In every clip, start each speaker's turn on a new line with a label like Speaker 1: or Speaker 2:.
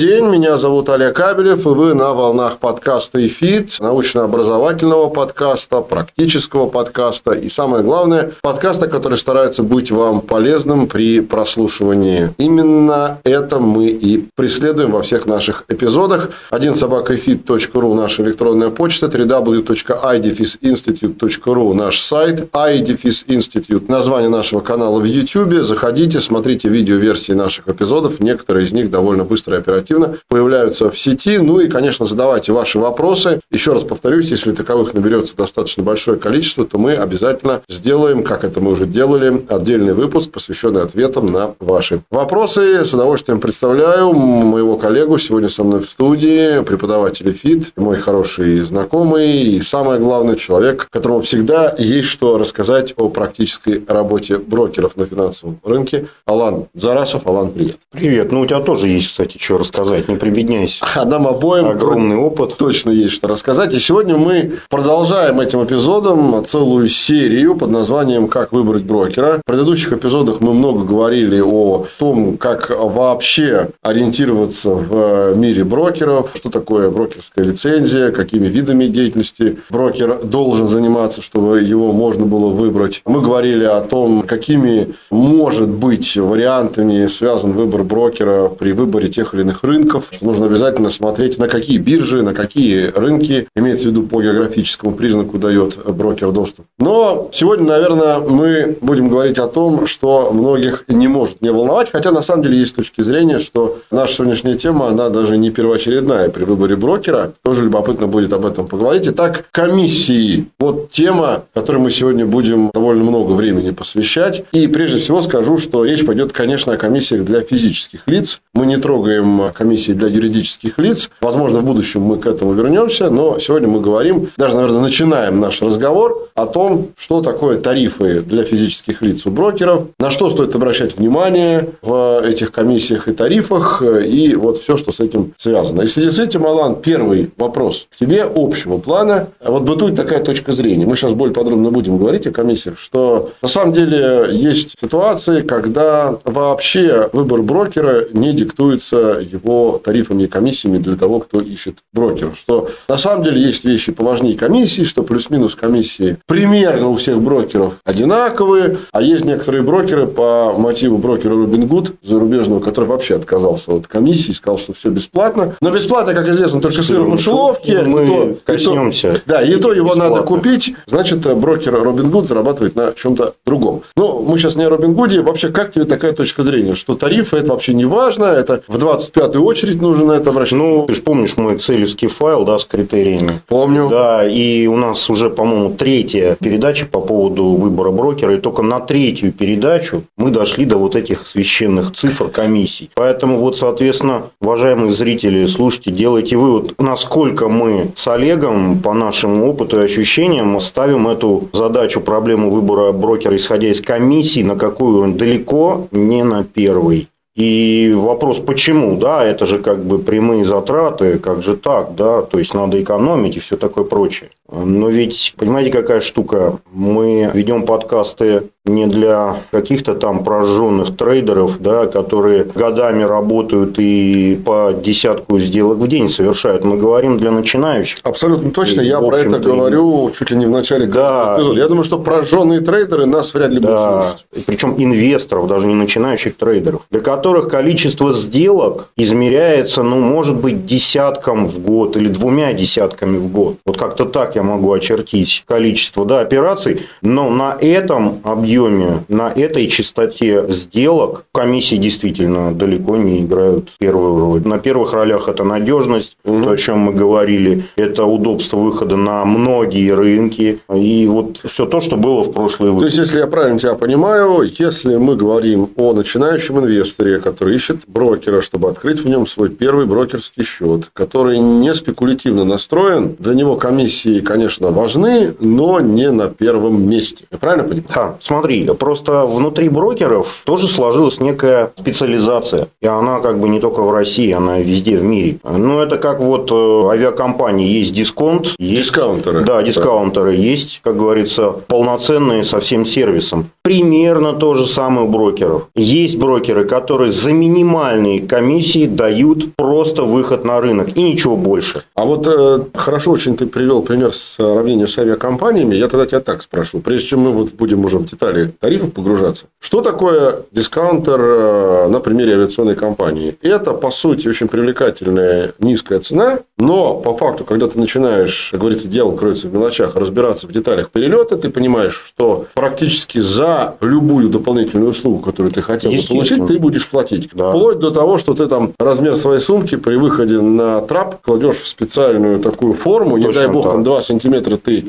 Speaker 1: день. Меня зовут Олег Кабелев, и вы на волнах подкаста «Эфит», научно-образовательного подкаста, практического подкаста и, самое главное, подкаста, который старается быть вам полезным при прослушивании. Именно это мы и преследуем во всех наших эпизодах. Один собакаэфит.ру наша электронная почта, www.idefиsinstitute.ru наш сайт, idefиsinstitute название нашего канала в YouTube. Заходите, смотрите видеоверсии наших эпизодов. Некоторые из них довольно быстро и оперативно активно появляются в сети. Ну и, конечно, задавайте ваши вопросы. Еще раз повторюсь, если таковых наберется достаточно большое количество, то мы обязательно сделаем, как это мы уже делали, отдельный выпуск, посвященный ответам на ваши вопросы. С удовольствием представляю моего коллегу сегодня со мной в студии, преподаватель ФИТ, мой хороший знакомый и самое главное человек, которому всегда есть что рассказать о практической работе брокеров на финансовом рынке. Алан Зарасов. Алан, привет.
Speaker 2: Привет. Ну, у тебя тоже есть, кстати, что рассказать рассказать, не прибедняйся.
Speaker 1: А нам обоим
Speaker 2: огромный опыт.
Speaker 1: Точно есть что рассказать. И сегодня мы продолжаем этим эпизодом целую серию под названием «Как выбрать брокера». В предыдущих эпизодах мы много говорили о том, как вообще ориентироваться в мире брокеров, что такое брокерская лицензия, какими видами деятельности брокер должен заниматься, чтобы его можно было выбрать. Мы говорили о том, какими может быть вариантами связан выбор брокера при выборе тех или иных рынков рынков, нужно обязательно смотреть, на какие биржи, на какие рынки, имеется в виду по географическому признаку дает брокер доступ. Но сегодня, наверное, мы будем говорить о том, что многих не может не волновать, хотя на самом деле есть точки зрения, что наша сегодняшняя тема, она даже не первоочередная при выборе брокера. Тоже любопытно будет об этом поговорить. Итак, комиссии. Вот тема, которой мы сегодня будем довольно много времени посвящать. И прежде всего скажу, что речь пойдет, конечно, о комиссиях для физических лиц. Мы не трогаем комиссии для юридических лиц. Возможно, в будущем мы к этому вернемся, но сегодня мы говорим, даже, наверное, начинаем наш разговор о том, что такое тарифы для физических лиц у брокеров, на что стоит обращать внимание в этих комиссиях и тарифах, и вот все, что с этим связано. И в связи с этим, Алан, первый вопрос к тебе общего плана. Вот бытует такая точка зрения. Мы сейчас более подробно будем говорить о комиссиях, что на самом деле есть ситуации, когда вообще выбор брокера не диктуется его по тарифам и комиссиями для того, кто ищет брокера. Что на самом деле есть вещи поважнее комиссии, что плюс-минус комиссии примерно у всех брокеров одинаковые, а есть некоторые брокеры по мотиву брокера Робин Гуд зарубежного, который вообще отказался от комиссии, сказал, что все бесплатно. Но бесплатно, как известно, только сыр в мышеловке.
Speaker 2: Мы то, коснемся.
Speaker 1: И то, да, и то его бесплатно. надо купить, значит, брокер Робин Гуд зарабатывает на чем-то другом. Но мы сейчас не о Робин Гуде. Вообще, как тебе такая точка зрения, что тарифы это вообще не важно, это в 25 первую очередь нужно на это обращать.
Speaker 2: Ну, ты же помнишь мой целевский файл, да, с критериями.
Speaker 1: Помню.
Speaker 2: Да, и у нас уже, по-моему, третья передача по поводу выбора брокера, и только на третью передачу мы дошли до вот этих священных цифр комиссий. Поэтому вот, соответственно, уважаемые зрители, слушайте, делайте вывод, насколько мы с Олегом по нашему опыту и ощущениям ставим эту задачу, проблему выбора брокера, исходя из комиссии, на какую он далеко не на первый. И вопрос, почему, да, это же как бы прямые затраты, как же так, да, то есть надо экономить и все такое прочее. Но ведь, понимаете, какая штука? Мы ведем подкасты не для каких-то там прожженных трейдеров, да, которые годами работают и по десятку сделок в день совершают. Мы говорим для начинающих.
Speaker 1: Абсолютно точно. И, Я про это говорю чуть ли не в начале да, эпизода. Я думаю, что прожженные трейдеры нас вряд ли да, будут слушать.
Speaker 2: Причем инвесторов, даже не начинающих трейдеров, для которых количество сделок измеряется, ну, может быть, десятком в год или двумя десятками в год. Вот как-то так я могу очертить количество да, операций, но на этом объеме объеме, на этой частоте сделок комиссии действительно далеко не играют первую роль. На первых ролях это надежность, угу. то, о чем мы говорили, это удобство выхода на многие рынки и вот все то, что было в прошлые
Speaker 1: выпуски. То есть, если я правильно тебя понимаю, если мы говорим о начинающем инвесторе, который ищет брокера, чтобы открыть в нем свой первый брокерский счет, который не спекулятивно настроен, для него комиссии, конечно, важны, но не на первом месте. Я правильно понимаю?
Speaker 2: Да, смотри, просто внутри брокеров тоже сложилась некая специализация. И она как бы не только в России, она везде в мире. Ну, это как вот э, авиакомпании есть дисконт. Есть,
Speaker 1: дискаунтеры.
Speaker 2: Да, дискаунтеры. Да. Есть, как говорится, полноценные со всем сервисом. Примерно то же самое у брокеров. Есть брокеры, которые за минимальные комиссии дают просто выход на рынок и ничего больше.
Speaker 1: А вот э, хорошо очень ты привел пример с сравнением с авиакомпаниями. Я тогда тебя так спрошу. Прежде чем мы вот будем уже в детали тарифов погружаться. Что такое дискаунтер э, на примере авиационной компании? Это, по сути, очень привлекательная низкая цена, но по факту, когда ты начинаешь, как говорится, дело кроется в мелочах, разбираться в деталях перелета, ты понимаешь, что практически за любую дополнительную услугу, которую ты хотел бы получить, ты будешь платить. Да. Вплоть до того, что ты там размер своей сумки при выходе на трап кладешь в специальную такую форму, Точно не дай бог, так. там 2 сантиметра ты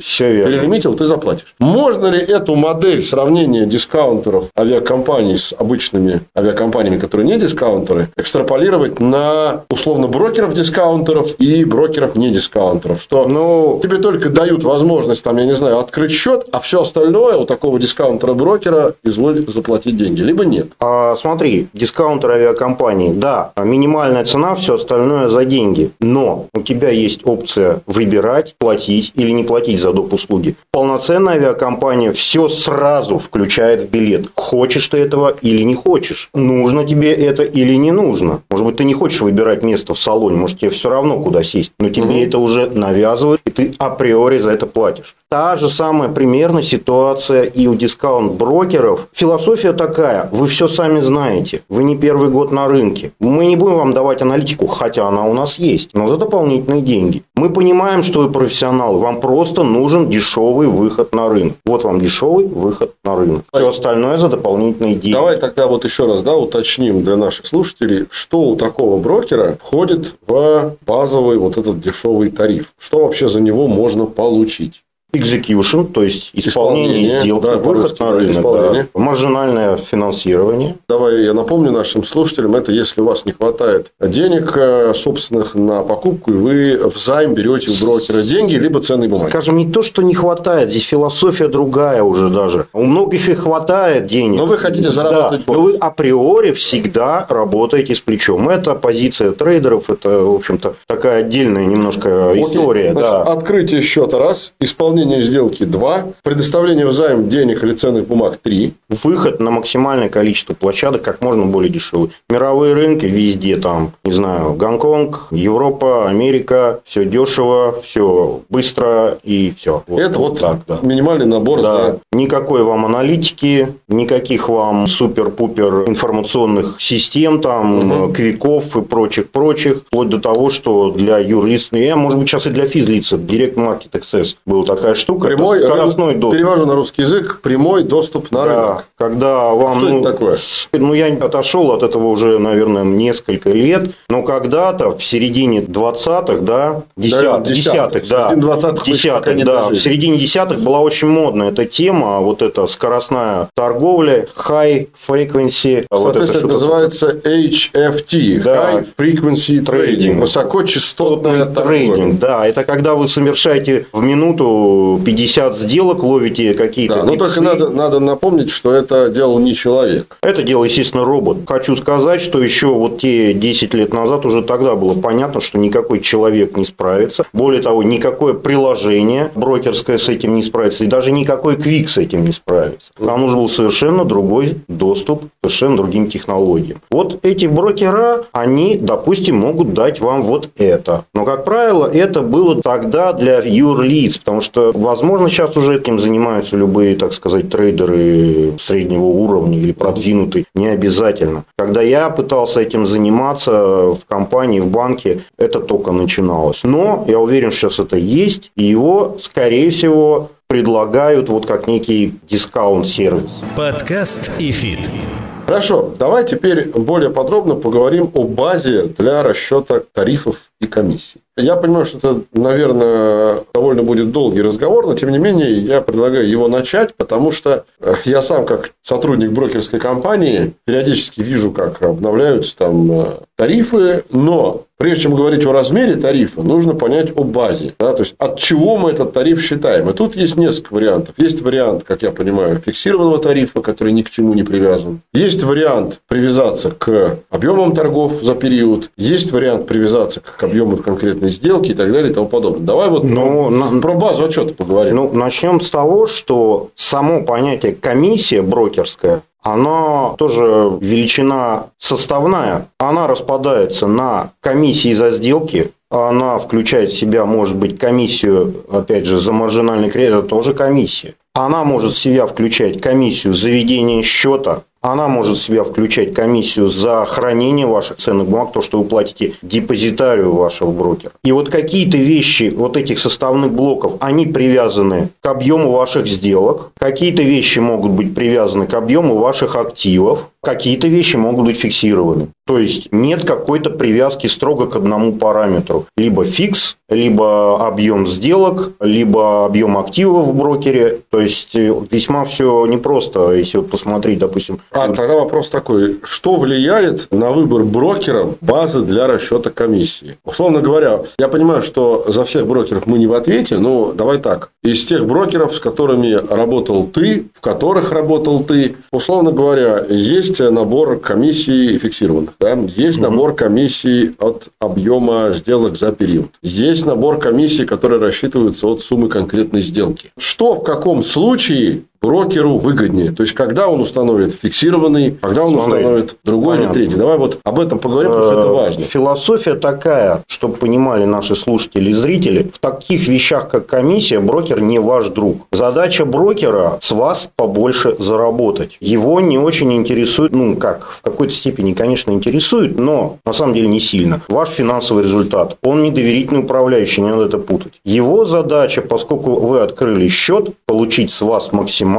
Speaker 1: перелимитил, ты заплатишь. Можно ли эту модель сравнения дискаунтеров авиакомпаний с обычными авиакомпаниями, которые не дискаунтеры, экстраполировать на условно брокеров дискаунтеров и брокеров не дискаунтеров? Что ну, тебе только дают возможность, там, я не знаю, открыть счет, а все остальное у такого дискаунтера-брокера изволь заплатить деньги, либо нет.
Speaker 2: А, смотри, дискаунтер авиакомпании, да, минимальная цена, все остальное за деньги. Но у тебя есть опция выбирать, платить или не платить за доп. услуги. Полноценная авиакомпания все сразу включает в билет. Хочешь ты этого или не хочешь. Нужно тебе это или не нужно. Может быть, ты не хочешь выбирать место в салоне, может, тебе все равно куда сесть. Но тебе угу. это уже навязывают, и ты априори за это платишь. Та же самая примерно ситуация и у дискаунт-брокеров. Философия такая, вы все сами знаете, вы не первый год на рынке. Мы не будем вам давать аналитику, хотя она у нас есть, но за дополнительные деньги. Мы понимаем, что вы профессионалы, вам просто нужен дешевый выход на рынок. Вот вам дешевый выход на рынок. Все остальное за дополнительные деньги.
Speaker 1: Давай тогда вот еще раз да, уточним для наших слушателей, что у такого брокера входит в базовый вот этот дешевый тариф. Что вообще за него можно получить?
Speaker 2: Execution, то есть исполнение, исполнение сделки, да, выход на рынок, да, маржинальное финансирование.
Speaker 1: Давай я напомню нашим слушателям, это если у вас не хватает денег э, собственных на покупку, и вы в займ берете у брокера деньги, либо ценные бумаги.
Speaker 2: Скажем, не то, что не хватает, здесь философия другая уже даже. У многих и хватает денег.
Speaker 1: Но вы хотите заработать
Speaker 2: да, Но вы априори всегда работаете с плечом. Это позиция трейдеров, это, в общем-то, такая отдельная немножко Окей. история.
Speaker 1: Значит, да. Открытие счета раз, исполнение исполнение сделки 2, предоставление взаим денег или ценных бумаг 3.
Speaker 2: Выход на максимальное количество площадок как можно более дешевый. Мировые рынки везде там, не знаю, Гонконг, Европа, Америка, все дешево, все быстро и все.
Speaker 1: Вот, Это вот, так, да. минимальный набор.
Speaker 2: Да. За... Никакой вам аналитики, никаких вам супер-пупер информационных систем, там, угу. квиков и прочих-прочих, вплоть до того, что для юристов, я, может быть, сейчас и для физлица, Direct Market Access был такая такая штука.
Speaker 1: Прямой, скоростной доступ. Перевожу на русский язык. Прямой доступ на да, рынок.
Speaker 2: Когда вам...
Speaker 1: Что ну, это такое?
Speaker 2: Ну, я отошел от этого уже, наверное, несколько лет. Но когда-то в середине 20-х, да, десятых, десятых, да, 20-х, десятых, да, в середине десятых была очень модная эта тема, вот эта скоростная торговля, high frequency.
Speaker 1: Соответственно, вот это, называется HFT, да, high frequency trading, высокочастотная
Speaker 2: трейдинг. Да, это когда вы совершаете в минуту 50 сделок, ловите какие-то Да,
Speaker 1: но только надо, надо напомнить, что это делал не человек.
Speaker 2: Это делал, естественно, робот. Хочу сказать, что еще вот те 10 лет назад уже тогда было понятно, что никакой человек не справится. Более того, никакое приложение брокерское с этим не справится. И даже никакой QUIK с этим не справится. Нам нужен был совершенно другой доступ к совершенно другим технологиям. Вот эти брокера, они, допустим, могут дать вам вот это. Но, как правило, это было тогда для юрлиц, потому что возможно, сейчас уже этим занимаются любые, так сказать, трейдеры среднего уровня или продвинутые. Не обязательно. Когда я пытался этим заниматься в компании, в банке, это только начиналось. Но я уверен, что сейчас это есть, и его, скорее всего, предлагают вот как некий discount-сервис.
Speaker 3: Подкаст и фит.
Speaker 1: Хорошо, давай теперь более подробно поговорим о базе для расчета тарифов и комиссий. Я понимаю, что это, наверное, довольно будет долгий разговор, но тем не менее я предлагаю его начать, потому что э, я сам, как сотрудник брокерской компании, периодически вижу, как обновляются там э, тарифы, но прежде чем говорить о размере тарифа, нужно понять о базе. Да? То есть, от чего мы этот тариф считаем. И тут есть несколько вариантов. Есть вариант, как я понимаю, фиксированного тарифа, который ни к чему не привязан. Есть вариант привязаться к объемам торгов за период. Есть вариант привязаться к объему конкретной сделки и так далее и тому подобное. Давай вот
Speaker 2: Ну,
Speaker 1: про,
Speaker 2: на-
Speaker 1: про базу отчета поговорим.
Speaker 2: Ну, начнем с того, что само понятие комиссия брокерская, она тоже величина составная. Она распадается на комиссии за сделки, она включает в себя, может быть, комиссию, опять же, за маржинальный кредит, это тоже комиссия. Она может в себя включать комиссию за ведение счета, она может в себя включать комиссию за хранение ваших ценных бумаг, то, что вы платите депозитарию вашего брокера. И вот какие-то вещи вот этих составных блоков, они привязаны к объему ваших сделок, какие-то вещи могут быть привязаны к объему ваших активов, какие-то вещи могут быть фиксированы. То есть нет какой-то привязки строго к одному параметру. Либо фикс, либо объем сделок, либо объем активов в брокере. То есть э, весьма все непросто, если посмотреть, допустим,
Speaker 1: А тогда вопрос такой, что влияет на выбор брокеров базы для расчета комиссии? Условно говоря, я понимаю, что за всех брокеров мы не в ответе, но давай так. Из тех брокеров, с которыми работал ты, в которых работал ты, условно говоря, есть набор комиссий фиксированных, да? есть набор комиссий от объема сделок за период, есть набор комиссий, которые рассчитываются от суммы конкретной сделки. Что в каком случае брокеру выгоднее. То есть, когда он установит фиксированный, когда он
Speaker 2: Смотри,
Speaker 1: установит другой или
Speaker 2: понятно.
Speaker 1: третий. Давай вот об этом поговорим, потому что это
Speaker 2: Э,
Speaker 1: важно.
Speaker 2: Философия такая, чтобы понимали наши слушатели и зрители, в таких вещах, как комиссия, брокер не ваш друг. Задача брокера с вас побольше заработать. Его не очень интересует, ну как, в какой-то степени, конечно, интересует, но на самом деле не сильно. Ваш финансовый результат. Он не доверительный управляющий, не надо это путать. Его задача, поскольку вы открыли счет, получить с вас максимально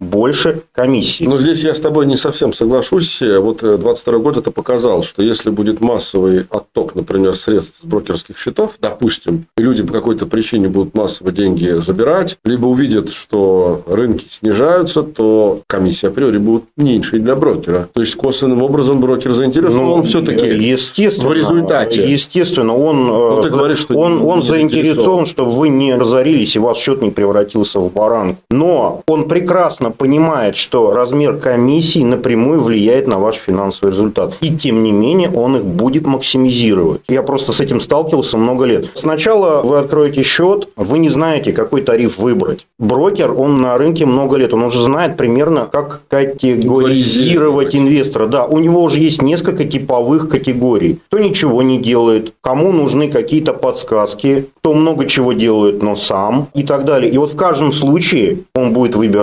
Speaker 2: больше комиссии.
Speaker 1: Но здесь я с тобой не совсем соглашусь. Вот 22 год это показал, что если будет массовый отток, например, средств с брокерских счетов, допустим, и люди по какой-то причине будут массово деньги забирать, либо увидят, что рынки снижаются, то комиссия априори будет меньше для брокера. То есть, косвенным образом брокер заинтересован, он все-таки
Speaker 2: естественно,
Speaker 1: в результате.
Speaker 2: Естественно, он,
Speaker 1: Ну, ты
Speaker 2: э,
Speaker 1: говоришь, что
Speaker 2: он, он
Speaker 1: заинтересован.
Speaker 2: заинтересован, чтобы вы не разорились и ваш счет не превратился в баранку. Но он прекрасно понимает, что размер комиссии напрямую влияет на ваш финансовый результат. И тем не менее он их будет максимизировать. Я просто с этим сталкивался много лет. Сначала вы откроете счет, вы не знаете, какой тариф выбрать. Брокер, он на рынке много лет, он уже знает примерно, как категоризировать инвестора. Да, у него уже есть несколько типовых категорий. Кто ничего не делает, кому нужны какие-то подсказки, кто много чего делает, но сам и так далее. И вот в каждом случае он будет выбирать,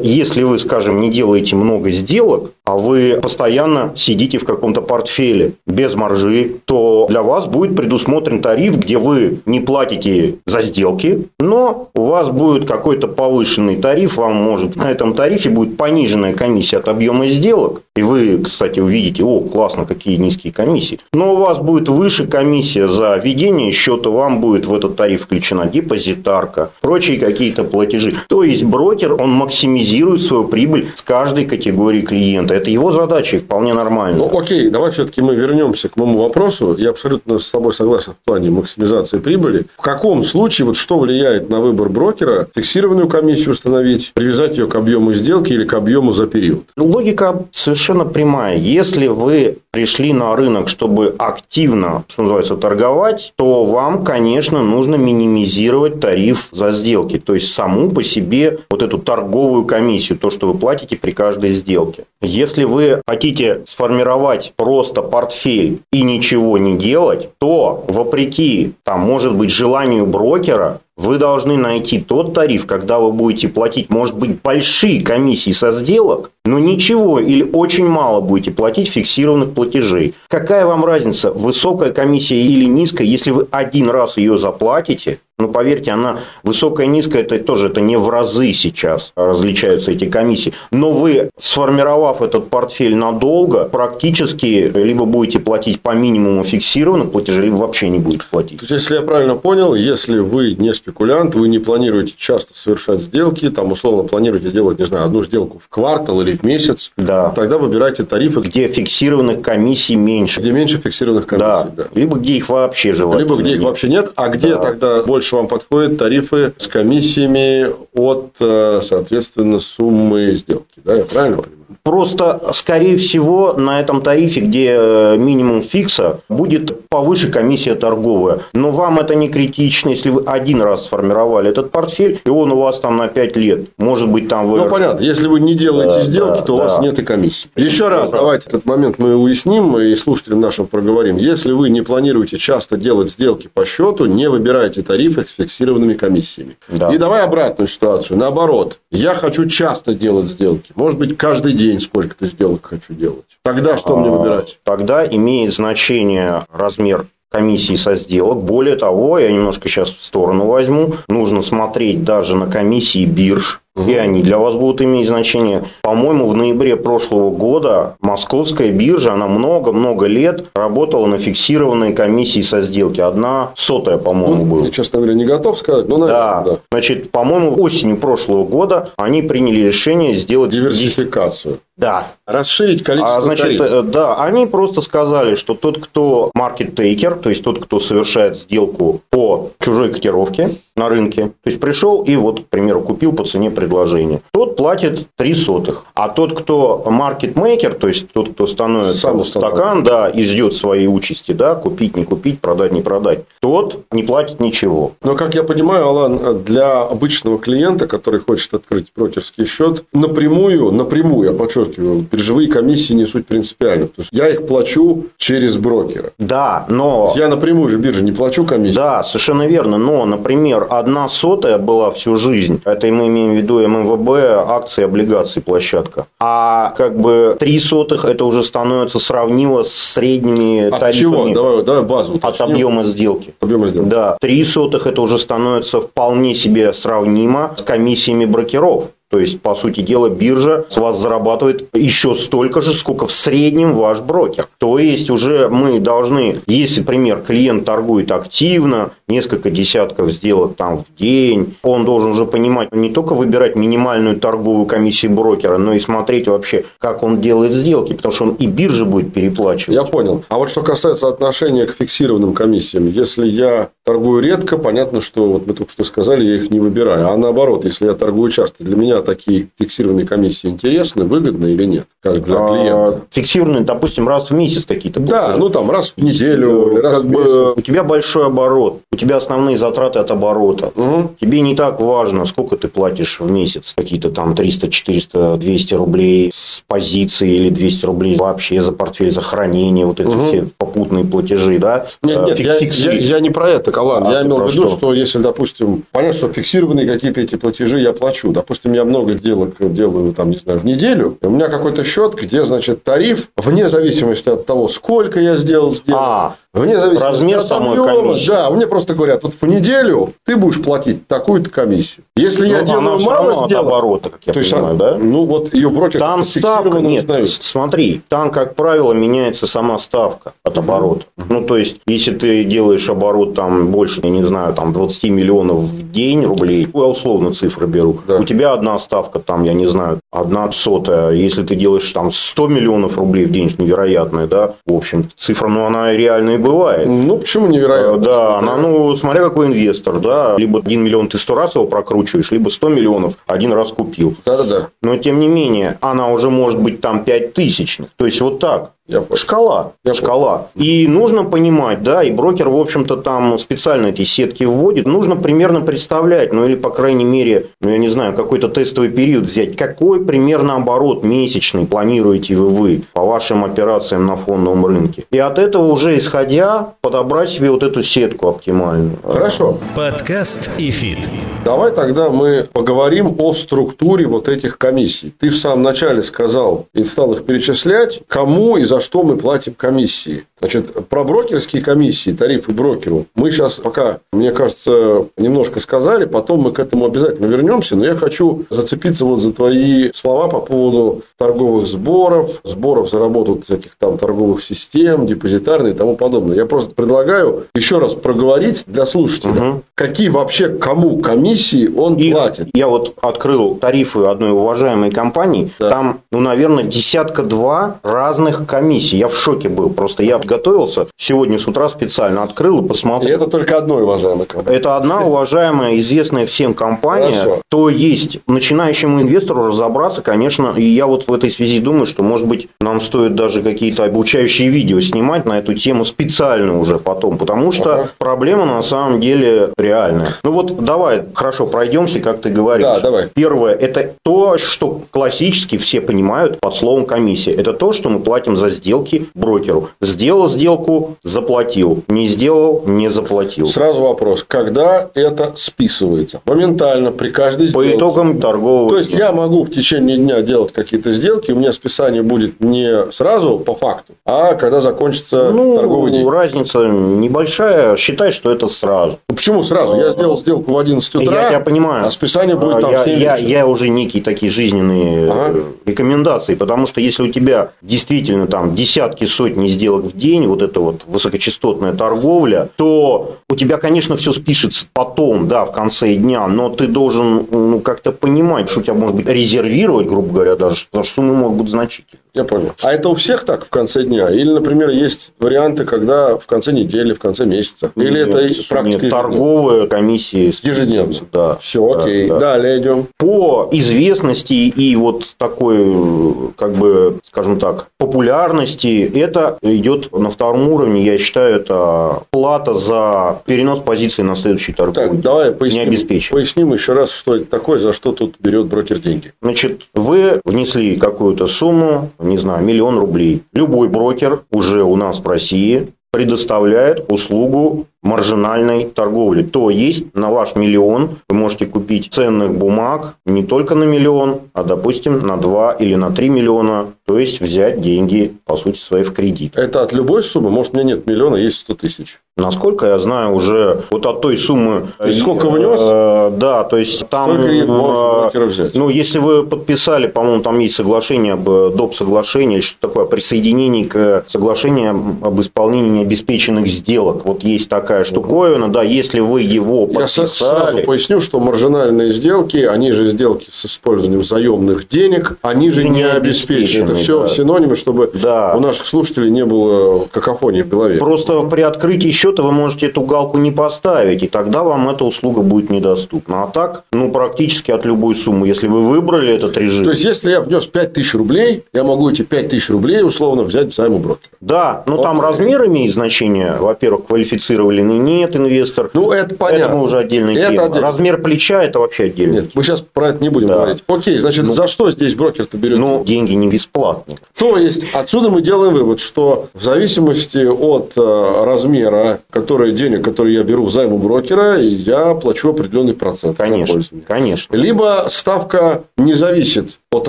Speaker 2: если вы, скажем, не делаете много сделок, а вы постоянно сидите в каком-то портфеле без маржи, то для вас будет предусмотрен тариф, где вы не платите за сделки, но у вас будет какой-то повышенный тариф, вам может на этом тарифе будет пониженная комиссия от объема сделок, и вы, кстати, увидите, о, классно, какие низкие комиссии, но у вас будет выше комиссия за ведение счета, вам будет в этот тариф включена депозитарка, прочие какие-то платежи. То есть брокер, он максимизирует свою прибыль с каждой категории клиента. Это его задача и вполне нормально.
Speaker 1: Ну, окей, давай все-таки мы вернемся к моему вопросу. Я абсолютно с тобой согласен в плане максимизации прибыли. В каком случае, вот что влияет на выбор брокера, фиксированную комиссию установить, привязать ее к объему сделки или к объему за период?
Speaker 2: Логика совершенно прямая. Если вы пришли на рынок, чтобы активно, что называется, торговать, то вам, конечно, нужно минимизировать тариф за сделки. То есть, саму по себе вот эту торговую комиссию, то, что вы платите при каждой сделке. Если вы хотите сформировать просто портфель и ничего не делать, то, вопреки, там, может быть, желанию брокера, вы должны найти тот тариф, когда вы будете платить, может быть, большие комиссии со сделок, но ничего или очень мало будете платить фиксированных платежей. Какая вам разница, высокая комиссия или низкая, если вы один раз ее заплатите, ну, поверьте, она высокая, низкая, это тоже это не в разы сейчас различаются эти комиссии. Но вы, сформировав этот портфель надолго, практически либо будете платить по минимуму фиксированных платежей, либо вообще не будете платить.
Speaker 1: То есть, если я правильно понял, если вы не спекулянт, вы не планируете часто совершать сделки, там, условно, планируете делать, не знаю, одну сделку в квартал или в месяц,
Speaker 2: да.
Speaker 1: тогда выбирайте тарифы,
Speaker 2: где фиксированных комиссий меньше.
Speaker 1: Где меньше фиксированных комиссий.
Speaker 2: Да. да. Либо где их вообще желательно
Speaker 1: Либо где их вообще нет, а где да. тогда больше больше вам подходят тарифы с комиссиями от, э, соответственно, суммы сделки. Да, я правильно понимаю?
Speaker 2: Просто, скорее всего, на этом тарифе, где э, минимум фикса, будет повыше комиссия торговая. Но вам это не критично, если вы один раз сформировали этот портфель, и он у вас там на 5 лет. Может быть, там вы...
Speaker 1: Ну, понятно. Если вы не делаете да, сделки, да, то у да. вас нет и комиссии. Еще раз, давайте этот момент мы уясним и слушателям нашим проговорим. Если вы не планируете часто делать сделки по счету, не выбирайте тарифы с фиксированными комиссиями. Да. И давай обратную ситуацию. Наоборот, я хочу часто делать сделки. Может быть, каждый день сколько-то сделок хочу делать. Тогда что мне а, выбирать?
Speaker 2: Тогда имеет значение размер комиссии со сделок. Более того, я немножко сейчас в сторону возьму, нужно смотреть даже на комиссии бирж, и они для вас будут иметь значение. По-моему, в ноябре прошлого года московская биржа, она много-много лет работала на фиксированной комиссии со сделки. Одна сотая, по-моему, ну, была.
Speaker 1: Я, честно говоря, не готов сказать, но,
Speaker 2: наверное, да. да. Значит, по-моему, осенью прошлого года они приняли решение сделать...
Speaker 1: Диверсификацию.
Speaker 2: Да.
Speaker 1: Расширить количество
Speaker 2: а, значит, тарифов. Э, да, они просто сказали, что тот, кто маркет-тейкер, то есть тот, кто совершает сделку по чужой котировке на рынке, то есть пришел и вот, к примеру, купил по цене предложения, тот платит 3 сотых. А тот, кто маркет-мейкер, то есть тот, кто становится Сам в стакан, да, и ждет своей участи, да, купить, не купить, продать, не продать, тот не платит ничего.
Speaker 1: Но, как я понимаю, Алан, для обычного клиента, который хочет открыть брокерский счет, напрямую, напрямую, я подчеркиваю, биржевые комиссии не суть принципиально, потому что я их плачу через брокера.
Speaker 2: Да, но...
Speaker 1: Я напрямую же бирже не плачу комиссию.
Speaker 2: Да, совершенно верно, но, например, одна сотая была всю жизнь, это мы имеем в виду ММВБ, акции, облигации, площадка. А как бы три сотых это уже становится сравнимо с средними
Speaker 1: От
Speaker 2: тарифами.
Speaker 1: чего? Давай, давай базу.
Speaker 2: Уточним. От объема сделки.
Speaker 1: Объема сделки.
Speaker 2: Да. Три сотых это уже становится вполне себе сравнимо с комиссиями брокеров. То есть, по сути дела, биржа с вас зарабатывает еще столько же, сколько в среднем ваш брокер. То есть, уже мы должны, если, например, клиент торгует активно, несколько десятков сделок там в день, он должен уже понимать, не только выбирать минимальную торговую комиссию брокера, но и смотреть вообще, как он делает сделки, потому что он и биржа будет переплачивать.
Speaker 1: Я понял. А вот что касается отношения к фиксированным комиссиям, если я торгую редко, понятно, что вот мы только что сказали, я их не выбираю. А наоборот, если я торгую часто, для меня такие фиксированные комиссии интересны, выгодны или нет? Как для а, клиента?
Speaker 2: Фиксированные, допустим, раз в месяц какие-то.
Speaker 1: Да, ну там раз в неделю,
Speaker 2: э, раз в месяц. У тебя большой оборот, у тебя основные затраты от оборота. Угу. Тебе не так важно, сколько ты платишь в месяц. Какие-то там 300, 400, 200 рублей с позиции или 200 рублей вообще за портфель, за хранение, вот эти угу. все попутные платежи, да?
Speaker 1: Нет, нет, я, я, я не про это, Калан. А я имел в виду, что? что если, допустим, понятно, что фиксированные какие-то эти платежи я плачу. Допустим, я много сделок делаю, там, не знаю, в неделю. У меня какой-то счет, где, значит, тариф, вне зависимости от того, сколько я сделал сделок,
Speaker 2: а,
Speaker 1: вне зависимости
Speaker 2: размер
Speaker 1: от
Speaker 2: самой объема, комиссии.
Speaker 1: Да, мне просто говорят, вот в неделю ты будешь платить такую-то комиссию. Если Но я делаю мало
Speaker 2: от оборота, как я
Speaker 1: то
Speaker 2: понимаю,
Speaker 1: есть,
Speaker 2: да?
Speaker 1: Ну, вот ее брокер
Speaker 2: Там ставка, нет, узнает. смотри, там, как правило, меняется сама ставка от оборота. Uh-huh. Ну, то есть, если ты делаешь оборот там больше, я не знаю, там 20 миллионов в день рублей, я условно цифры беру, да. у тебя одна ставка там, я не знаю, одна сотая. Если ты делаешь там 100 миллионов рублей в день, невероятная, да, в общем, цифра, ну, она реально и бывает.
Speaker 1: Ну, почему невероятно?
Speaker 2: Да, она, ну, смотря какой инвестор, да, либо 1 миллион ты 100 раз его прокручиваешь, либо 100 миллионов один раз купил.
Speaker 1: Да-да-да.
Speaker 2: Но, тем не менее, она уже может быть там 5 тысячных. То есть, вот так.
Speaker 1: Я понял.
Speaker 2: Шкала.
Speaker 1: Я
Speaker 2: шкала. И нужно понимать, да, и брокер, в общем-то, там специально эти сетки вводит. Нужно примерно представлять, ну или, по крайней мере, ну я не знаю, какой-то тестовый период взять. Какой примерно оборот месячный планируете вы, вы по вашим операциям на фондовом рынке? И от этого уже исходя, подобрать себе вот эту сетку оптимальную.
Speaker 1: Хорошо.
Speaker 3: Подкаст и фит.
Speaker 1: Давай тогда мы поговорим о структуре вот этих комиссий. Ты в самом начале сказал и стал их перечислять, кому и за что мы платим комиссии. Значит, про брокерские комиссии, тарифы брокеру, мы сейчас пока, мне кажется, немножко сказали, потом мы к этому обязательно вернемся, но я хочу зацепиться вот за твои слова по поводу торговых сборов, сборов за работу всяких там торговых систем, депозитарной и тому подобное. Я просто предлагаю еще раз проговорить для слушателя,
Speaker 2: Мгм.
Speaker 1: какие вообще кому комиссии он
Speaker 2: И
Speaker 1: платит.
Speaker 2: Я вот открыл тарифы одной уважаемой компании.
Speaker 1: Да.
Speaker 2: Там, ну, наверное, десятка-два разных комиссий. Я в шоке был. Просто я готовился. Сегодня с утра специально открыл и
Speaker 1: И
Speaker 2: посмотрел.
Speaker 1: это только одной уважаемой компании.
Speaker 2: Это одна уважаемая, известная всем компания.
Speaker 1: Хорошо.
Speaker 2: То есть, начинающему инвестору разобраться, конечно, и я вот в этой связи думаю, что, может быть, нам стоит даже какие-то обучающие видео снимать на эту тему специально уже потом, потому что
Speaker 1: Ага.
Speaker 2: проблема на самом деле реальная. Ну вот давай, хорошо, пройдемся, как ты говоришь.
Speaker 1: Да, давай.
Speaker 2: Первое, это то, что классически все понимают под словом комиссия. Это то, что мы платим за сделки брокеру. Сделал сделку, заплатил. Не сделал, не заплатил.
Speaker 1: Сразу вопрос, когда это списывается? Моментально, при каждой
Speaker 2: По
Speaker 1: сделке.
Speaker 2: итогам торгового
Speaker 1: То есть,
Speaker 2: дня.
Speaker 1: я могу в течение дня делать какие-то сделки, у меня списание будет не сразу по факту, а когда закончится
Speaker 2: Ну,
Speaker 1: торговый день.
Speaker 2: разница небольшая. Считай, что это сразу.
Speaker 1: Ну, Почему сразу? Я сделал сделку в 11 утра,
Speaker 2: я тебя понимаю.
Speaker 1: а списание будет там
Speaker 2: я,
Speaker 1: в 7
Speaker 2: я, я уже некие такие жизненные
Speaker 1: Ага.
Speaker 2: э, рекомендации, потому что если у тебя действительно там десятки, сотни сделок в день, вот это вот высокочастотная торговля, то у тебя, конечно, все спишется потом, да, в конце дня, но ты должен ну, как-то понимать, что у тебя может быть резервировать, грубо говоря, даже, потому что суммы могут быть значительные.
Speaker 1: Я понял. А это у всех так в конце дня? Или, например, есть варианты, когда в конце недели, в конце месяца? Или это
Speaker 2: Нет,
Speaker 1: практика
Speaker 2: нет, торговые комиссии.
Speaker 1: Ежедневно.
Speaker 2: Да.
Speaker 1: Все,
Speaker 2: Да,
Speaker 1: окей.
Speaker 2: да.
Speaker 1: Далее идем.
Speaker 2: по известности и вот такой, как бы, скажем так, популярности, это идет на втором уровне. Я считаю, это плата за перенос позиции на следующий торговый.
Speaker 1: Так, давай поясним,
Speaker 2: Не обеспечен.
Speaker 1: поясним еще раз, что это такое, за что тут берет брокер деньги.
Speaker 2: Значит, вы внесли какую-то сумму, не знаю, миллион рублей. Любой брокер уже у нас в России предоставляет услугу маржинальной торговли. То есть на ваш миллион вы можете купить ценных бумаг не только на миллион, а, допустим, на 2 или на 3 миллиона. То есть взять деньги, по сути, свои в кредит.
Speaker 1: Это от любой суммы? Может, у меня нет миллиона, есть 100 тысяч.
Speaker 2: Насколько я знаю, уже вот от той суммы...
Speaker 1: То есть, сколько внес?
Speaker 2: Э, Да, то есть там...
Speaker 1: Можно
Speaker 2: э,
Speaker 1: взять.
Speaker 2: Ну, если вы подписали, по-моему, там есть соглашение об э, доп. соглашении, или что такое, присоединении к соглашению об исполнении необеспеченных сделок. Вот есть такая штуковина, да, если вы его
Speaker 1: Я
Speaker 2: подписали...
Speaker 1: сразу поясню, что маржинальные сделки, они же сделки с использованием заемных денег, они же
Speaker 2: Не
Speaker 1: не обеспечены. Это все
Speaker 2: да.
Speaker 1: синонимы, чтобы
Speaker 2: Да.
Speaker 1: у наших слушателей не было какофонии в голове.
Speaker 2: Просто при открытии счета вы можете эту галку не поставить, и тогда вам эта услуга будет недоступна. А так, ну, практически от любой суммы. Если вы выбрали этот режим...
Speaker 1: То есть, если я внес 5000 рублей, я могу эти 5000 рублей условно взять взаймы у брокера.
Speaker 2: Да, но там
Speaker 1: Окей.
Speaker 2: размер имеет значение. Во-первых, квалифицировали или нет инвестор.
Speaker 1: Ну, это понятно.
Speaker 2: Это мы уже отдельная
Speaker 1: Это
Speaker 2: тема.
Speaker 1: отдельно.
Speaker 2: Размер плеча – это вообще отдельно.
Speaker 1: Нет, мы сейчас про это не будем
Speaker 2: Да.
Speaker 1: говорить. Окей, значит, за что здесь брокер-то берет?
Speaker 2: Ну, деньги не бесплатные.
Speaker 1: То есть, отсюда мы делаем вывод, что в зависимости от э, размера который, денег, которые я беру в займ у брокера, я плачу определенный процент.
Speaker 2: Конечно, конечно.
Speaker 1: Либо ставка не зависит от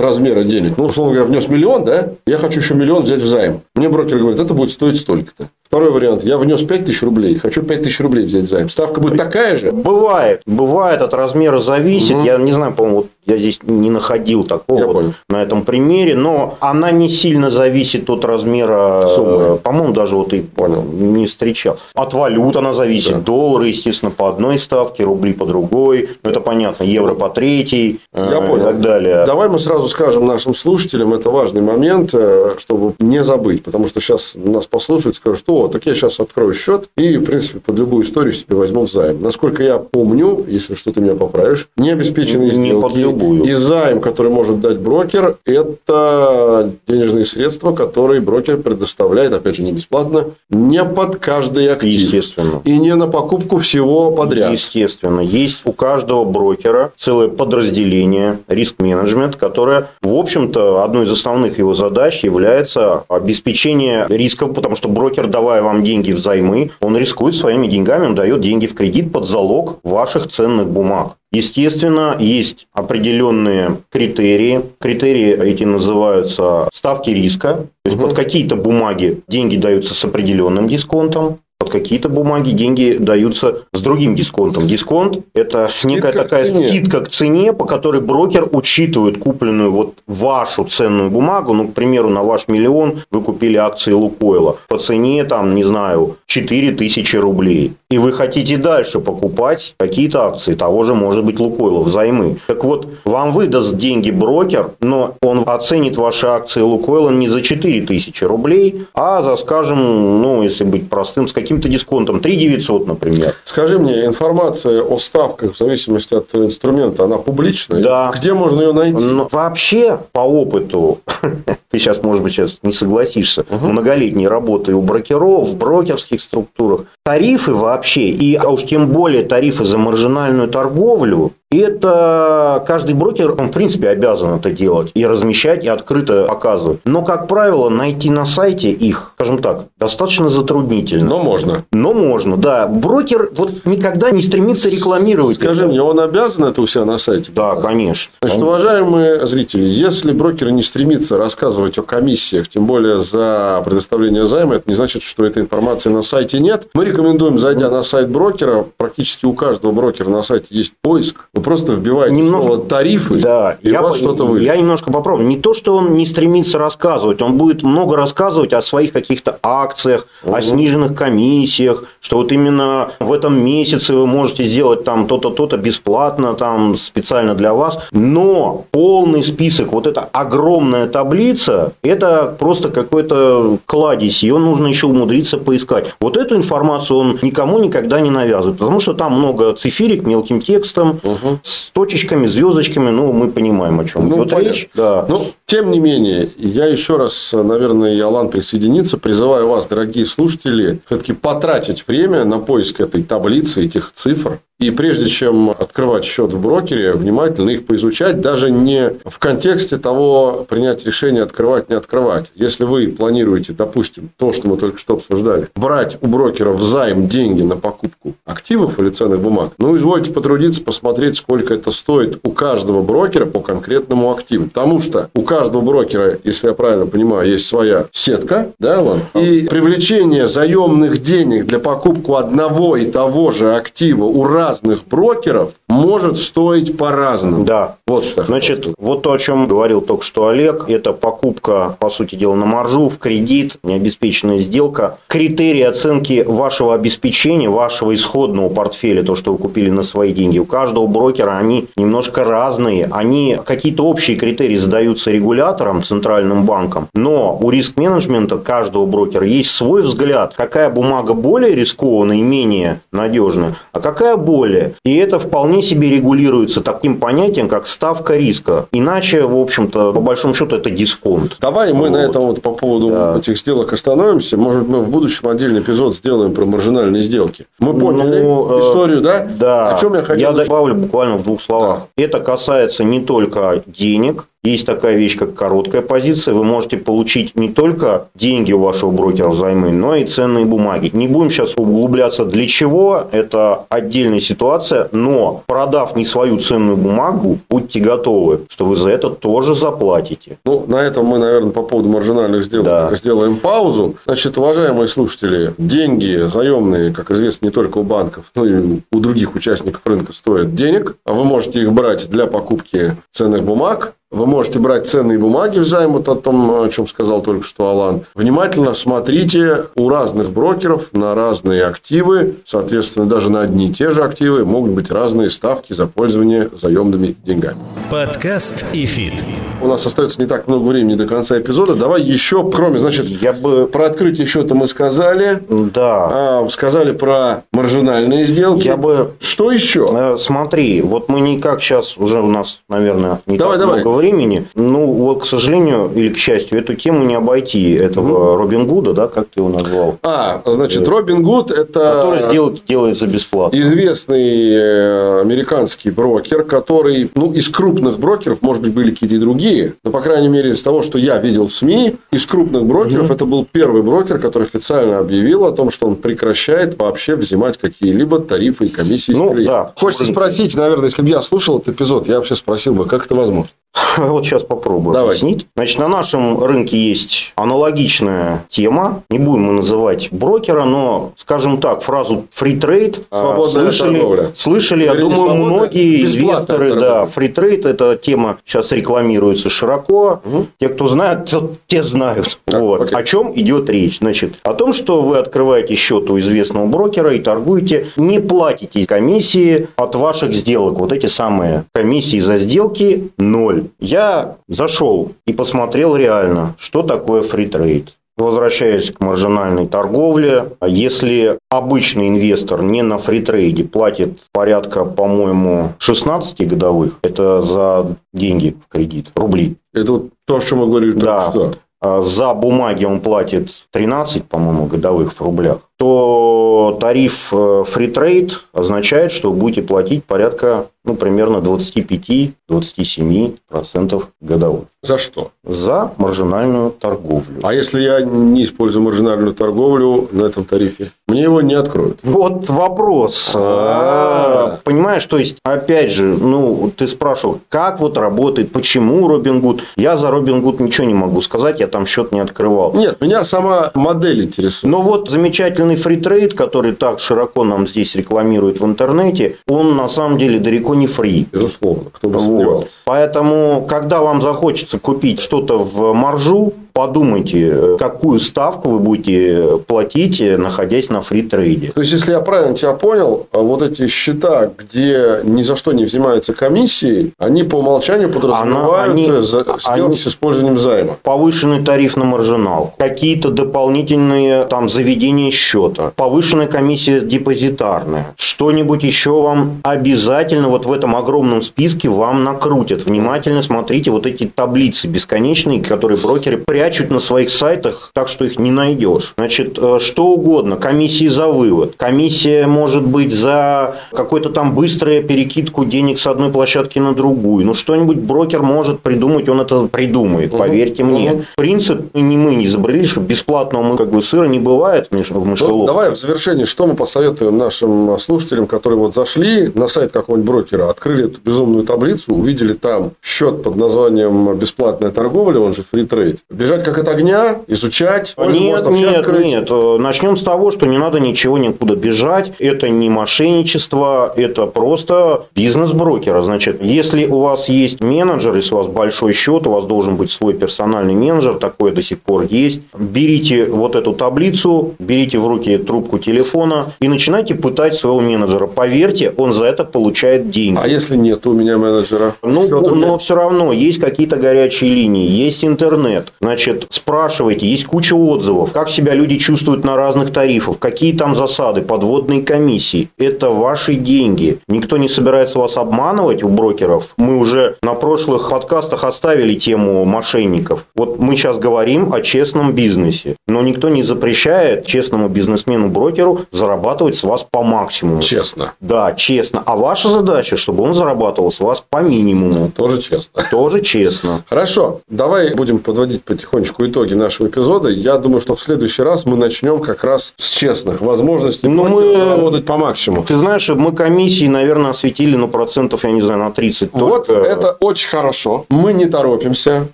Speaker 1: размера денег. Ну, условно говоря, внес миллион, да? Я хочу еще миллион взять в займ. Мне брокер говорит, это будет стоить столько-то. Второй вариант. Я внес 5 тысяч рублей, хочу 5 тысяч рублей взять займ. Ставка будет такая же?
Speaker 2: Бывает, бывает, от размера зависит. Я не знаю, по-моему, вот я здесь не находил такого вот на этом примере, но она не сильно зависит от размера
Speaker 1: Суммы.
Speaker 2: э, По-моему, даже вот и
Speaker 1: Понял.
Speaker 2: не встречал. От валют она зависит.
Speaker 1: Да.
Speaker 2: Доллары, естественно, по одной ставке, рубли по другой. Ну, это понятно. Евро по третьей.
Speaker 1: Я
Speaker 2: э,
Speaker 1: понял.
Speaker 2: И так далее.
Speaker 1: Давай мы сразу скажем нашим слушателям, это важный момент, э, чтобы не забыть. Потому что сейчас нас послушают, скажут, что так я сейчас открою счет и, в принципе, под любую историю себе возьму займ. Насколько я помню, если что ты меня поправишь, необеспеченные
Speaker 2: Не
Speaker 1: сделки
Speaker 2: под любую.
Speaker 1: и займ, который может дать брокер, это денежные средства, которые брокер предоставляет, опять же, не бесплатно, не под каждый актив.
Speaker 2: Естественно.
Speaker 1: И не на покупку всего подряд.
Speaker 2: Естественно. Есть у каждого брокера целое подразделение риск-менеджмент, которое, в общем-то, одной из основных его задач является обеспечение рисков, потому что брокер, давая вам деньги взаймы, он рискует своими деньгами, он дает деньги в кредит под залог ваших ценных бумаг. Естественно, есть определенные критерии. Критерии эти называются ставки риска. То есть,
Speaker 1: Мгм.
Speaker 2: под какие-то бумаги деньги даются с определенным дисконтом. Под какие-то бумаги деньги даются с другим дисконтом. Дисконт – это
Speaker 1: Скидка
Speaker 2: некая
Speaker 1: к
Speaker 2: такая
Speaker 1: цене.
Speaker 2: скидка к цене, по которой брокер учитывает купленную вот вашу ценную бумагу. Ну, к примеру, на ваш миллион вы купили акции Лукойла по цене, там, не знаю, 4 тысячи рублей. И вы хотите дальше покупать какие-то акции того же, может быть, Лукойла взаймы. Так вот, вам выдаст деньги брокер, но он оценит ваши акции Лукойла не за 4 тысячи рублей, а за, скажем, ну, если быть простым, с каким-то дисконтом, 3 900, например.
Speaker 1: Скажи мне, информация о ставках в зависимости от инструмента, она публичная?
Speaker 2: Да.
Speaker 1: Где можно ее найти?
Speaker 2: Но вообще, по опыту, ты сейчас, может быть, сейчас не согласишься, многолетней работы у брокеров, в брокерских структурах, тарифы вообще, и а уж тем более тарифы за маржинальную торговлю, это каждый брокер, он, в принципе, обязан это делать и размещать, и открыто показывать. Но, как правило, найти на сайте их, скажем так, достаточно затруднительно.
Speaker 1: Но можно.
Speaker 2: Но можно, да. Брокер вот никогда не стремится рекламировать.
Speaker 1: Скажи
Speaker 2: это.
Speaker 1: мне, он обязан это у себя на сайте?
Speaker 2: Да, конечно.
Speaker 1: Значит, уважаемые зрители, если брокер не стремится рассказывать о комиссиях, тем более за предоставление займа, это не значит, что этой информации на сайте нет. Мы рекомендуем, зайдя на сайт брокера, практически у каждого брокера на сайте есть поиск. Вы просто вбиваете
Speaker 2: Немного-
Speaker 1: слово тарифы,
Speaker 2: Да,
Speaker 1: и у
Speaker 2: я,
Speaker 1: вас что-то выйдет.
Speaker 2: я немножко попробую. Не то, что он не стремится рассказывать, он будет много рассказывать о своих каких-то акциях, о сниженных комиссиях, что вот именно в этом месяце вы можете сделать там то-то, то-то бесплатно, там специально для вас. Но полный список, вот эта огромная таблица, это просто какой-то кладезь, ее нужно еще умудриться поискать. Вот эту информацию он никому никогда не навязывает, потому что там много цифирик мелким текстом, с точечками, звездочками, ну, мы понимаем, о чем
Speaker 1: Ну,
Speaker 2: идет
Speaker 1: понятно.
Speaker 2: речь. Да.
Speaker 1: Ну, тем не менее, я еще раз, наверное, и Алан присоединится, призываю вас, дорогие слушатели, все-таки потратить время на поиск этой таблицы, этих цифр. И прежде чем открывать счет в брокере, внимательно их поизучать, даже не в контексте того, принять решение открывать, не открывать. Если вы планируете, допустим, то, что мы только что обсуждали, брать у брокера взаим деньги на покупку активов или ценных бумаг, ну, извольте потрудиться, посмотреть, сколько это стоит у каждого брокера по конкретному активу. Потому что у каждого брокера, если я правильно понимаю, есть своя сетка, да, Илон? И привлечение заемных денег для покупки одного и того же актива у разных брокеров может стоить по-разному.
Speaker 2: Да.
Speaker 1: Вот что.
Speaker 2: Значит,
Speaker 1: сказать.
Speaker 2: вот то, о чем говорил только что Олег, это покупка, по сути дела, на маржу, в кредит, необеспеченная сделка. Критерии оценки вашего обеспечения, вашего исходного портфеля, то, что вы купили на свои деньги, у каждого брокера они немножко разные. Они какие-то общие критерии задаются регулятором, центральным банком, но у риск-менеджмента каждого брокера есть свой взгляд, какая бумага более рискованная и менее надежная, а какая более. И это вполне себе регулируется таким понятием, как ставка риска. Иначе, в общем-то, по большому счету, это дисконт.
Speaker 1: Давай мы
Speaker 2: Вот.
Speaker 1: на этом вот по поводу
Speaker 2: Да.
Speaker 1: этих сделок остановимся. Может, мы в будущем отдельный эпизод сделаем про маржинальные сделки. Мы поняли
Speaker 2: Ну, э,
Speaker 1: историю, да?
Speaker 2: Да.
Speaker 1: О чем я хотел?
Speaker 2: добавлю буквально в двух словах. Это касается не только денег. Есть такая вещь, как короткая позиция. Вы можете получить не только деньги у вашего брокера взаймы, но и ценные бумаги. Не будем сейчас углубляться для чего. Это отдельная ситуация. Но продав не свою ценную бумагу, будьте готовы, что вы за это тоже заплатите.
Speaker 1: Ну, на этом мы, наверное, по поводу маржинальных сделок
Speaker 2: Да.
Speaker 1: сделаем паузу. Значит, уважаемые слушатели, деньги заемные, как известно, не только у банков, но и у других участников рынка стоят денег. А вы можете их брать для покупки ценных бумаг вы можете брать ценные бумаги взаймы, вот о том, о чем сказал только что Алан. Внимательно смотрите у разных брокеров на разные активы, соответственно, даже на одни и те же активы могут быть разные ставки за пользование заемными деньгами.
Speaker 3: Подкаст и фит.
Speaker 1: У нас остается не так много времени до конца эпизода. Давай еще, кроме, значит,
Speaker 2: Я бы...
Speaker 1: про открытие счета мы сказали,
Speaker 2: Да.
Speaker 1: а, сказали про маржинальные сделки.
Speaker 2: Я бы
Speaker 1: Что еще?
Speaker 2: Э, Смотри, вот мы никак сейчас, уже у нас, наверное, не
Speaker 1: Давай,
Speaker 2: так
Speaker 1: давай.
Speaker 2: много времени. Ну, вот, к сожалению, или к счастью, эту тему не обойти, этого Робин Гуда, да, как ты его назвал,
Speaker 1: А, значит, Робин Гуд это
Speaker 2: который сделать, делается бесплатно.
Speaker 1: известный э, американский брокер, который, ну, из крупных брокеров, может быть, были какие-то и другие, но, по крайней мере, из того, что я видел в СМИ, из крупных брокеров это был первый брокер, который официально объявил о том, что он прекращает вообще взимать какие-либо тарифы и комиссии.
Speaker 2: Ну, да.
Speaker 1: Хочется спросить, наверное, если бы я слушал этот эпизод, я вообще спросил бы, как это возможно?
Speaker 2: Вот сейчас попробую
Speaker 1: Давай.
Speaker 2: объяснить. Значит, на нашем рынке есть аналогичная тема. Не будем мы называть брокера, но, скажем так, фразу free trade а,
Speaker 1: Свободная
Speaker 2: слышали,
Speaker 1: торговля.
Speaker 2: слышали, я
Speaker 1: Вернее, не
Speaker 2: думаю, многие инвесторы, да, free trade это тема сейчас рекламируется широко. Те, кто знает, те- те знают.
Speaker 1: Так,
Speaker 2: Вот.
Speaker 1: окей.
Speaker 2: О чем идет речь? Значит, о том, что вы открываете счет у известного брокера и торгуете, не платите комиссии от ваших сделок. Вот эти самые комиссии за сделки ноль. Я зашел и посмотрел реально, что такое фритрейд. Возвращаясь к маржинальной торговле, если обычный инвестор не на фритрейде платит порядка, по-моему, 16 годовых, это за деньги в кредит, рубли,
Speaker 1: Это вот то, о чем мы говорили
Speaker 2: Да.
Speaker 1: что.
Speaker 2: а за бумаги он платит 13, по-моему, годовых в рублях, то тариф э, trade означает, что вы будете платить порядка, ну, примерно 25-27% годовых
Speaker 1: За что?
Speaker 2: за маржинальную торговлю.
Speaker 1: А если я не использую маржинальную торговлю на этом тарифе, мне его не откроют.
Speaker 2: Вот вопрос.
Speaker 1: А.
Speaker 2: А, Понимаешь, то есть, опять же, ну, ты спрашивал, как вот работает, почему Робин Гуд. Я за Робин Гуд ничего не могу сказать, я там счет не открывал.
Speaker 1: Нет, меня сама модель интересует.
Speaker 2: Но вот замечательный free trade, который так широко нам здесь рекламируют в интернете, он на самом деле далеко не free.
Speaker 1: Безусловно, кто бы
Speaker 2: Вот.
Speaker 1: сомневался.
Speaker 2: Поэтому, когда вам захочется купить что-то в маржу, подумайте, какую ставку вы будете платить, находясь на free trade 'е.
Speaker 1: То есть, если я правильно тебя понял, вот эти счета, где ни за что не взимаются комиссии, они по умолчанию подразумевают
Speaker 2: они-
Speaker 1: э, сделки
Speaker 2: они-
Speaker 1: с использованием займа.
Speaker 2: повышенный тариф на маржинал, какие-то дополнительные там заведения счета, повышенная комиссия депозитарная, что-нибудь еще вам обязательно вот в этом огромном списке вам накрутят. Внимательно смотрите вот эти таблицы бесконечные, которые брокеры прячут на своих сайтах, так что их не найдешь. Значит, э, что угодно, комиссии за вывод, комиссия может быть за какой-то там быструю перекидку денег с одной площадки на другую. Ну, что-нибудь брокер может придумать, он это придумает, поверьте мне. Принцип не мы не изобрели, что бесплатного мы как бы сыра не бывает в
Speaker 1: Ну,
Speaker 2: мышеловке.
Speaker 1: давай в завершении, что мы посоветуем нашим слушателям, которые вот зашли на сайт какого-нибудь брокера, открыли эту безумную таблицу, увидели там счет под названием «Бесплатная торговля», он же free trade. Бежать как от огня, изучать,
Speaker 2: Нет, нет,
Speaker 1: открыть.
Speaker 2: нет. Начнем с того, что не надо ничего никуда бежать. Это не мошенничество, это просто бизнес брокера. Значит, если у вас есть менеджер, если у вас большой счет, у вас должен быть свой персональный менеджер, такое до сих пор есть. Берите вот эту таблицу, берите в руки трубку телефона и начинайте пытать своего менеджера. Поверьте, он за это получает деньги.
Speaker 1: А если нет у меня менеджера?
Speaker 2: Ну, но все равно есть какие-то горячие линии, есть интернет. Значит, спрашивайте, есть куча отзывов, как себя люди чувствуют на разных тарифах, какие там засады, подводные комиссии. Это ваши деньги. Никто не собирается вас обманывать у брокеров. Мы уже на прошлых подкастах оставили тему мошенников. Вот мы сейчас говорим о честном бизнесе. Но никто не запрещает честному бизнесмену-брокеру зарабатывать с вас по максимуму.
Speaker 1: Честно.
Speaker 2: Да, честно. А ваша задача, чтобы он зарабатывал с вас по минимуму.
Speaker 1: Тоже честно.
Speaker 2: Тоже честно.
Speaker 1: Хорошо, давай будем подводить потихоньку потихонечку итоги нашего эпизода. Я думаю, что в следующий раз мы начнем как раз с честных возможностей
Speaker 2: ну, мы...
Speaker 1: работать по максимуму.
Speaker 2: Ты знаешь, мы комиссии, наверное, осветили, ну, процентов, я не знаю, на 30
Speaker 1: Вот
Speaker 2: только.
Speaker 1: это очень хорошо. Мы не торопимся,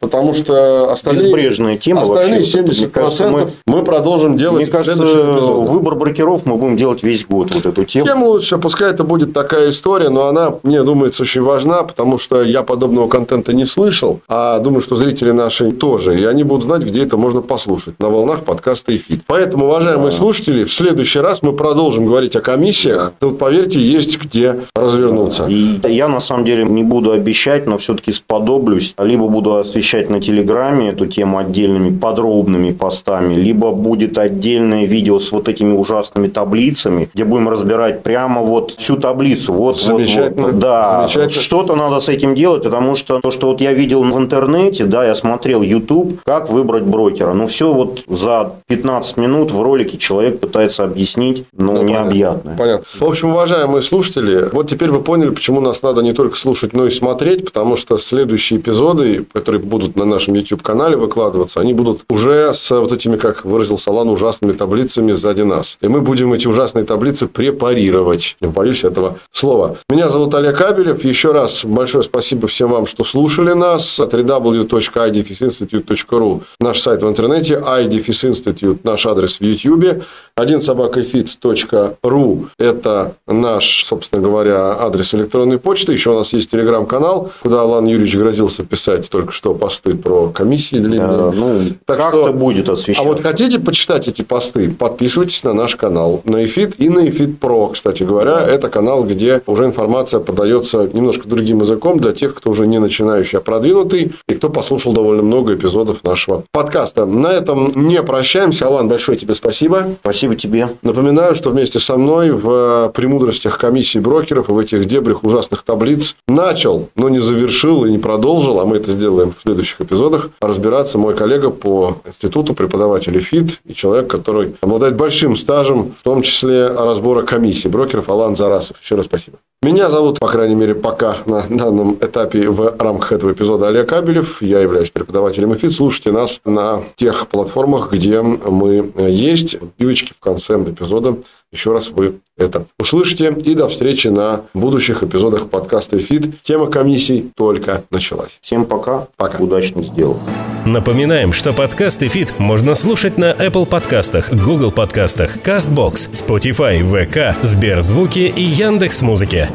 Speaker 1: потому что остальные,
Speaker 2: Безбрежная тема
Speaker 1: остальные
Speaker 2: вообще.
Speaker 1: 70%
Speaker 2: Мне кажется, мы-
Speaker 1: мы продолжим делать
Speaker 2: Мне кажется, выбор брокеров мы будем делать весь год, вот эту тему.
Speaker 1: Тем лучше, пускай это будет такая история, но она, мне думается, очень важна, потому что я подобного контента не слышал, а думаю, что зрители наши тоже, и они будут знать, где это можно послушать, на волнах подкаста и фит. Поэтому, уважаемые слушатели, в следующий раз мы продолжим говорить о комиссиях. Тут, поверьте, есть где развернуться.
Speaker 2: И я на самом деле не буду обещать, но все-таки сподоблюсь. Либо буду освещать на Телеграме эту тему отдельными подробными постами, либо будет отдельное видео с вот этими ужасными таблицами, где будем разбирать прямо вот всю таблицу. Вот, вот,
Speaker 1: Замечательно.
Speaker 2: вот, да,
Speaker 1: Замечательно.
Speaker 2: что-то надо с этим делать, потому что то, что вот я видел в интернете, да, я смотрел YouTube, как выбрать брокера. Ну, все вот за 15 минут в ролике человек пытается объяснить, ну,
Speaker 1: Ну,
Speaker 2: необъятно.
Speaker 1: Понятно. В общем, уважаемые слушатели, вот теперь вы поняли, почему нас надо не только слушать, но и смотреть, потому что следующие эпизоды, которые будут на нашем YouTube-канале выкладываться, они будут уже с вот этими, как выразился Алан, ужасными таблицами сзади нас. И мы будем эти ужасные таблицы препарировать. Не боюсь этого слова. Меня зовут Олег Кабелев. Еще раз большое спасибо всем вам, что слушали нас. www.idfisinstitute.ru наш сайт в интернете, iDefisInstitute наш адрес в YouTube, один собакафит.ру это наш, собственно говоря, адрес электронной почты. Еще у нас есть телеграм-канал, куда Алан Юрьевич грозился писать только что посты про комиссии длинные.
Speaker 2: Э, Ну,
Speaker 1: Так
Speaker 2: как-то
Speaker 1: что-
Speaker 2: будет освещаться.
Speaker 1: А вот хотите почитать эти посты, подписывайтесь на наш канал, на EFIT и на EFIT Pro, кстати говоря. Это канал, где уже информация подается немножко другим языком для тех, кто уже не начинающий, а продвинутый, и кто послушал довольно много эпизодов нашего подкаста. На этом не прощаемся. Алан, большое тебе спасибо.
Speaker 2: Спасибо тебе.
Speaker 1: Напоминаю, что вместе со мной в премудростях комиссии брокеров и в этих дебрях ужасных таблиц начал, но не завершил и не продолжил, а мы это сделаем в следующих эпизодах, разбираться мой коллега по институту, преподаватель ФИТ и человек, который обладает большим стажем, в том числе разбора комиссий брокеров Алан Зарасов. Еще раз спасибо. Меня зовут, по крайней мере, пока на данном этапе в рамках этого эпизода Олег Кабелев. Я являюсь преподавателем ИФИТ. Слушайте нас на тех платформах, где мы есть. Пивочки в конце эпизода. Еще раз вы это услышите. И до встречи на будущих эпизодах подкаста ИФИТ. Тема комиссий только началась.
Speaker 2: Всем пока.
Speaker 1: Пока.
Speaker 2: Удачно сделал.
Speaker 3: Напоминаем, что подкаст и фит можно слушать на Apple подкастах, Google подкастах, CastBox, Spotify, ВК, Сберзвуки и Яндекс.Музыке.